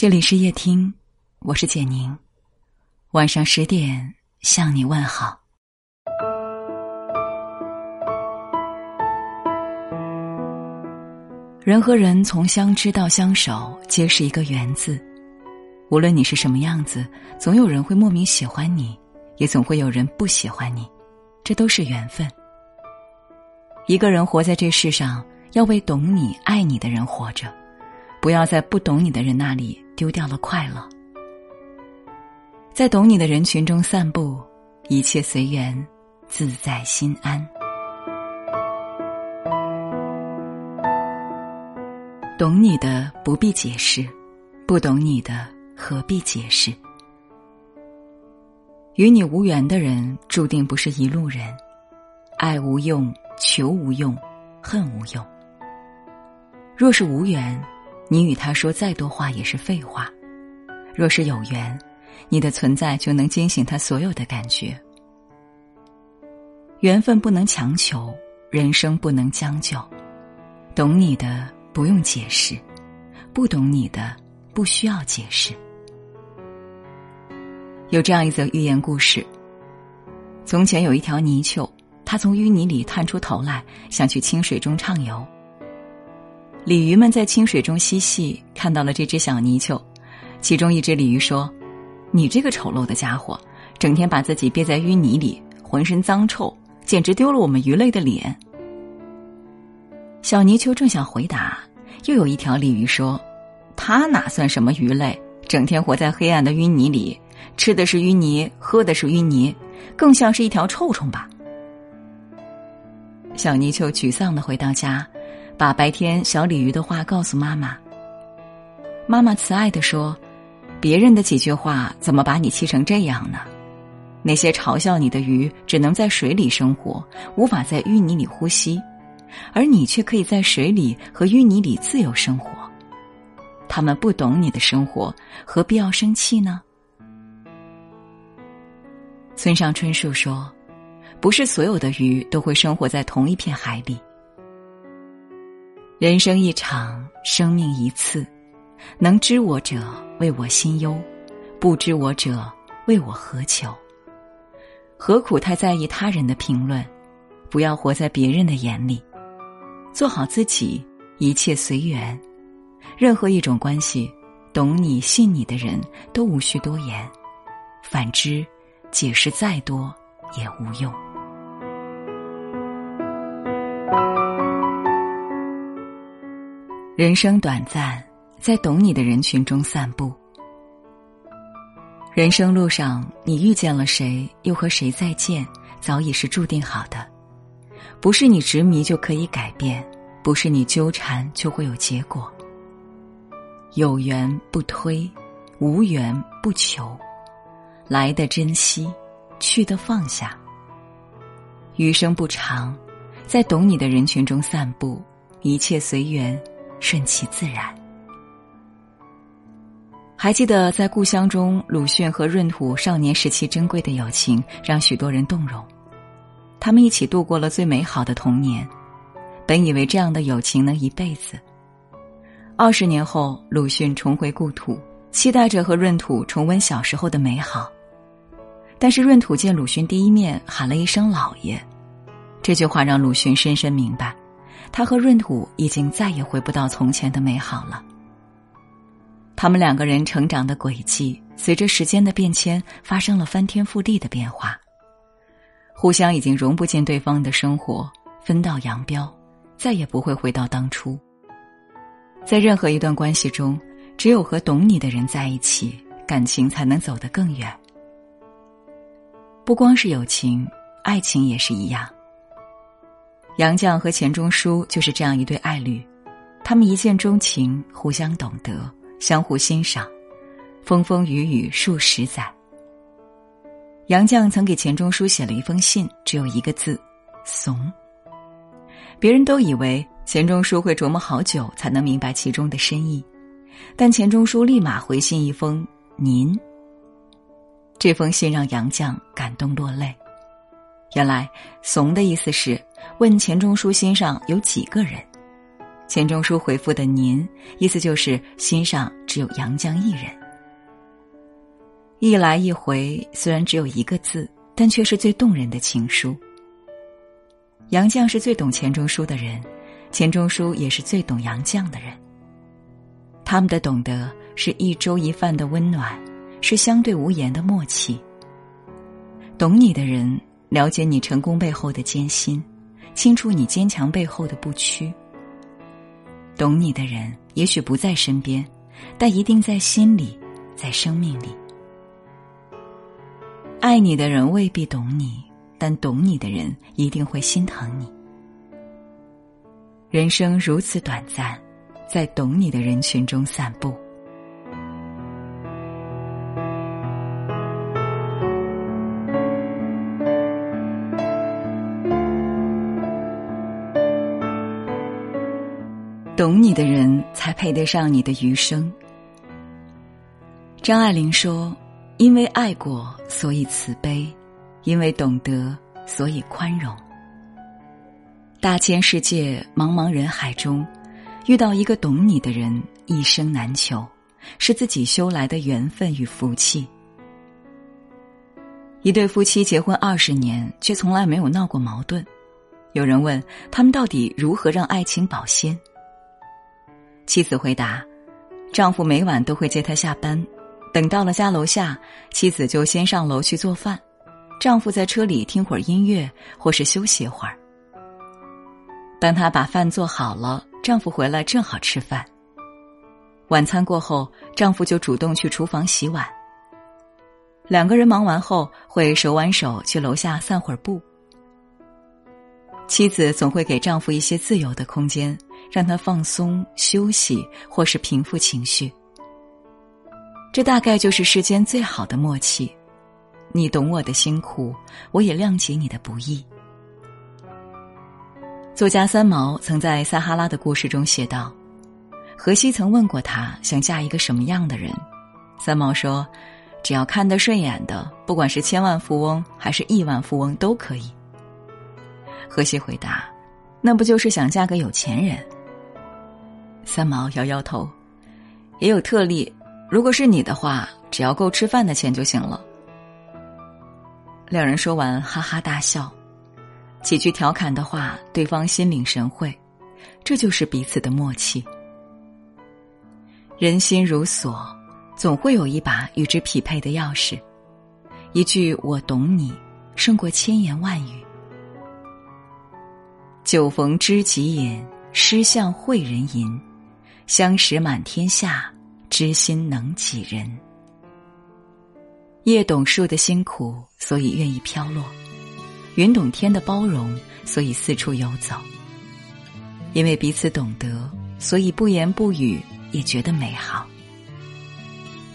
这里是夜听，我是简宁。晚上十点向你问好。人和人从相知到相守，皆是一个缘字。无论你是什么样子，总有人会莫名喜欢你，也总会有人不喜欢你，这都是缘分。一个人活在这世上，要为懂你、爱你的人活着，不要在不懂你的人那里。丢掉了快乐，在懂你的人群中散步，一切随缘，自在心安。懂你的不必解释，不懂你的何必解释？与你无缘的人，注定不是一路人。爱无用，求无用，恨无用。若是无缘。你与他说再多话也是废话，若是有缘，你的存在就能惊醒他所有的感觉。缘分不能强求，人生不能将就，懂你的不用解释，不懂你的不需要解释。有这样一则寓言故事：从前有一条泥鳅，它从淤泥里探出头来，想去清水中畅游。鲤鱼们在清水中嬉戏，看到了这只小泥鳅。其中一只鲤鱼说：“你这个丑陋的家伙，整天把自己憋在淤泥里，浑身脏臭，简直丢了我们鱼类的脸。”小泥鳅正想回答，又有一条鲤鱼说：“它哪算什么鱼类？整天活在黑暗的淤泥里，吃的是淤泥，喝的是淤泥，更像是一条臭虫吧。”小泥鳅沮丧的回到家。把白天小鲤鱼的话告诉妈妈。妈妈慈爱的说：“别人的几句话怎么把你气成这样呢？那些嘲笑你的鱼只能在水里生活，无法在淤泥里呼吸，而你却可以在水里和淤泥里自由生活。他们不懂你的生活，何必要生气呢？”村上春树说：“不是所有的鱼都会生活在同一片海里。”人生一场，生命一次，能知我者为我心忧，不知我者为我何求？何苦太在意他人的评论？不要活在别人的眼里，做好自己，一切随缘。任何一种关系，懂你、信你的人都无需多言；反之，解释再多也无用。人生短暂，在懂你的人群中散步。人生路上，你遇见了谁，又和谁再见，早已是注定好的。不是你执迷就可以改变，不是你纠缠就会有结果。有缘不推，无缘不求，来的珍惜，去的放下。余生不长，在懂你的人群中散步，一切随缘。顺其自然。还记得在故乡中，鲁迅和闰土少年时期珍贵的友情，让许多人动容。他们一起度过了最美好的童年，本以为这样的友情能一辈子。二十年后，鲁迅重回故土，期待着和闰土重温小时候的美好。但是闰土见鲁迅第一面，喊了一声“老爷”，这句话让鲁迅深深明白。他和闰土已经再也回不到从前的美好了。他们两个人成长的轨迹，随着时间的变迁，发生了翻天覆地的变化。互相已经融不进对方的生活，分道扬镳，再也不会回到当初。在任何一段关系中，只有和懂你的人在一起，感情才能走得更远。不光是友情，爱情也是一样。杨绛和钱钟书就是这样一对爱侣，他们一见钟情，互相懂得，相互欣赏，风风雨雨数十载。杨绛曾给钱钟书写了一封信，只有一个字“怂”。别人都以为钱钟书会琢磨好久才能明白其中的深意，但钱钟书立马回信一封“您”。这封信让杨绛感动落泪。原来“怂”的意思是。问钱钟书心上有几个人？钱钟书回复的“您”，意思就是心上只有杨绛一人。一来一回，虽然只有一个字，但却是最动人的情书。杨绛是最懂钱钟书的人，钱钟书也是最懂杨绛的人。他们的懂得是一粥一饭的温暖，是相对无言的默契。懂你的人了解你成功背后的艰辛，清楚你坚强背后的不屈。懂你的人也许不在身边，但一定在心里，在生命里。爱你的人未必懂你，但懂你的人一定会心疼你。人生如此短暂，在懂你的人群中散步。懂你的人才配得上你的余生。张爱玲说。因为爱过，所以慈悲；因为懂得，所以宽容。大千世界，茫茫人海中，遇到一个懂你的人，一生难求，是自己修来的缘分与福气。一对夫妻结婚二十年，却从来没有闹过矛盾。有人问他们到底如何让爱情保鲜？妻子回答：丈夫每晚都会接她下班。等到了家楼下，妻子就先上楼去做饭，丈夫在车里听会儿音乐或是休息一会儿。当他把饭做好了，丈夫回来正好吃饭。晚餐过后，丈夫就主动去厨房洗碗。两个人忙完后，会手挽手去楼下散会儿步。妻子总会给丈夫一些自由的空间，让他放松、休息或是平复情绪。这大概就是世间最好的默契，你懂我的辛苦，我也谅解你的不易。作家三毛曾在《撒哈拉的故事》中写道：“荷西曾问过他想嫁一个什么样的人，三毛说：‘只要看得顺眼的，不管是千万富翁还是亿万富翁都可以。’荷西回答：‘那不就是想嫁个有钱人？’三毛摇摇头，也有特例。”如果是你的话，只要够吃饭的钱就行了。两人说完，哈哈大笑，几句调侃的话，对方心领神会，这就是彼此的默契。人心如锁，总会有一把与之匹配的钥匙。一句“我懂你”，胜过千言万语。酒逢知己饮，诗向会人吟，相识满天下。知心能几人？叶懂树的辛苦，所以愿意飘落；云懂天的包容，所以四处游走。因为彼此懂得，所以不言不语也觉得美好。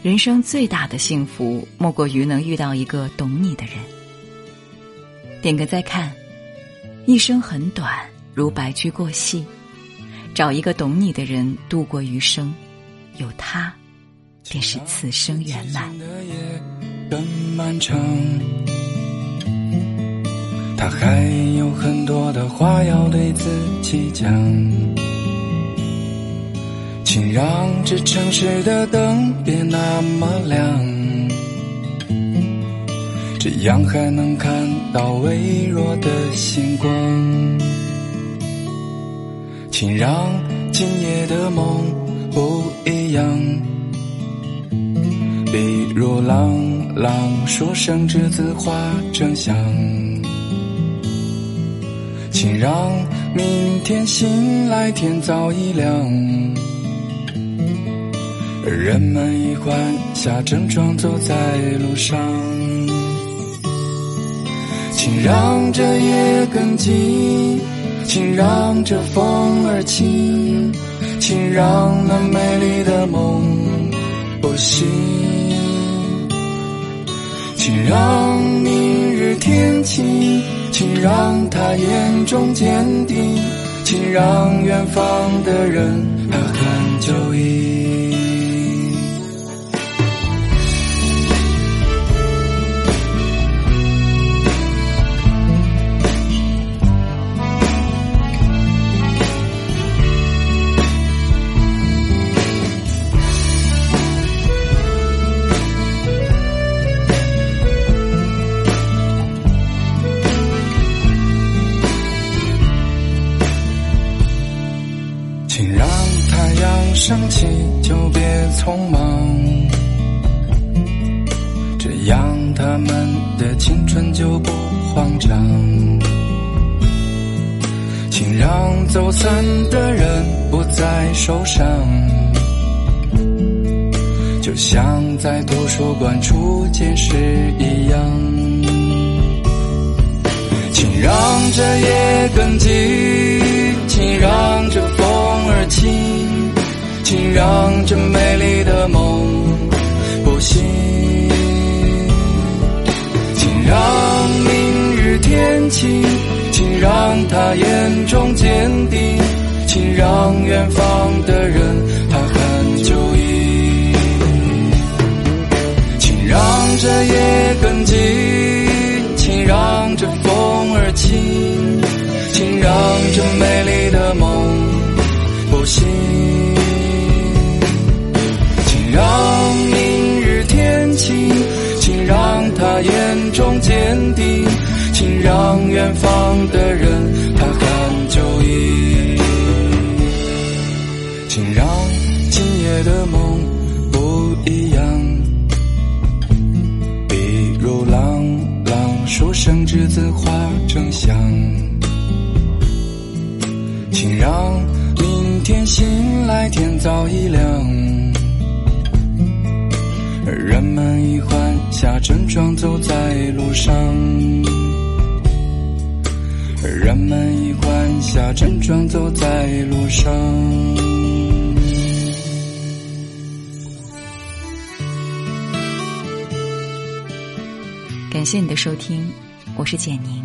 人生最大的幸福，莫过于能遇到一个懂你的人。点个再看，一生很短，如白驹过隙，找一个懂你的人度过余生。有他，便是此生圆满。更漫长，他还有很多的话要对自己讲，请让这城市的灯别那么亮，这样还能看到微弱的星光，请让今夜的梦。不一样，比如朗朗书声栀子花正香，请让明天醒来天早已亮，人们已换下正装走在路上，请让这夜更静，请让这风儿轻。请让那美丽的梦不醒，请让明日天晴，请让他眼中坚定，请让远方的人生气就别匆忙，这样他们的青春就不慌张。请让走散的人不再受伤，就像在图书馆初见时一样。请让这夜更静，请让这风儿轻，让这美丽的梦不醒，请让明日天晴，请让他眼中坚定，请让远方的人他很久矣，请让这夜更静，请让这风儿轻，请让这美丽的梦。中坚定，请让远方的人他很久矣，请让今夜的梦不一样。比如朗朗书声栀子花正香，请让明天醒来天早已亮，人们已换下正装走在路上，人们衣冠下正装走在路上。感谢你的收听，我是简宁，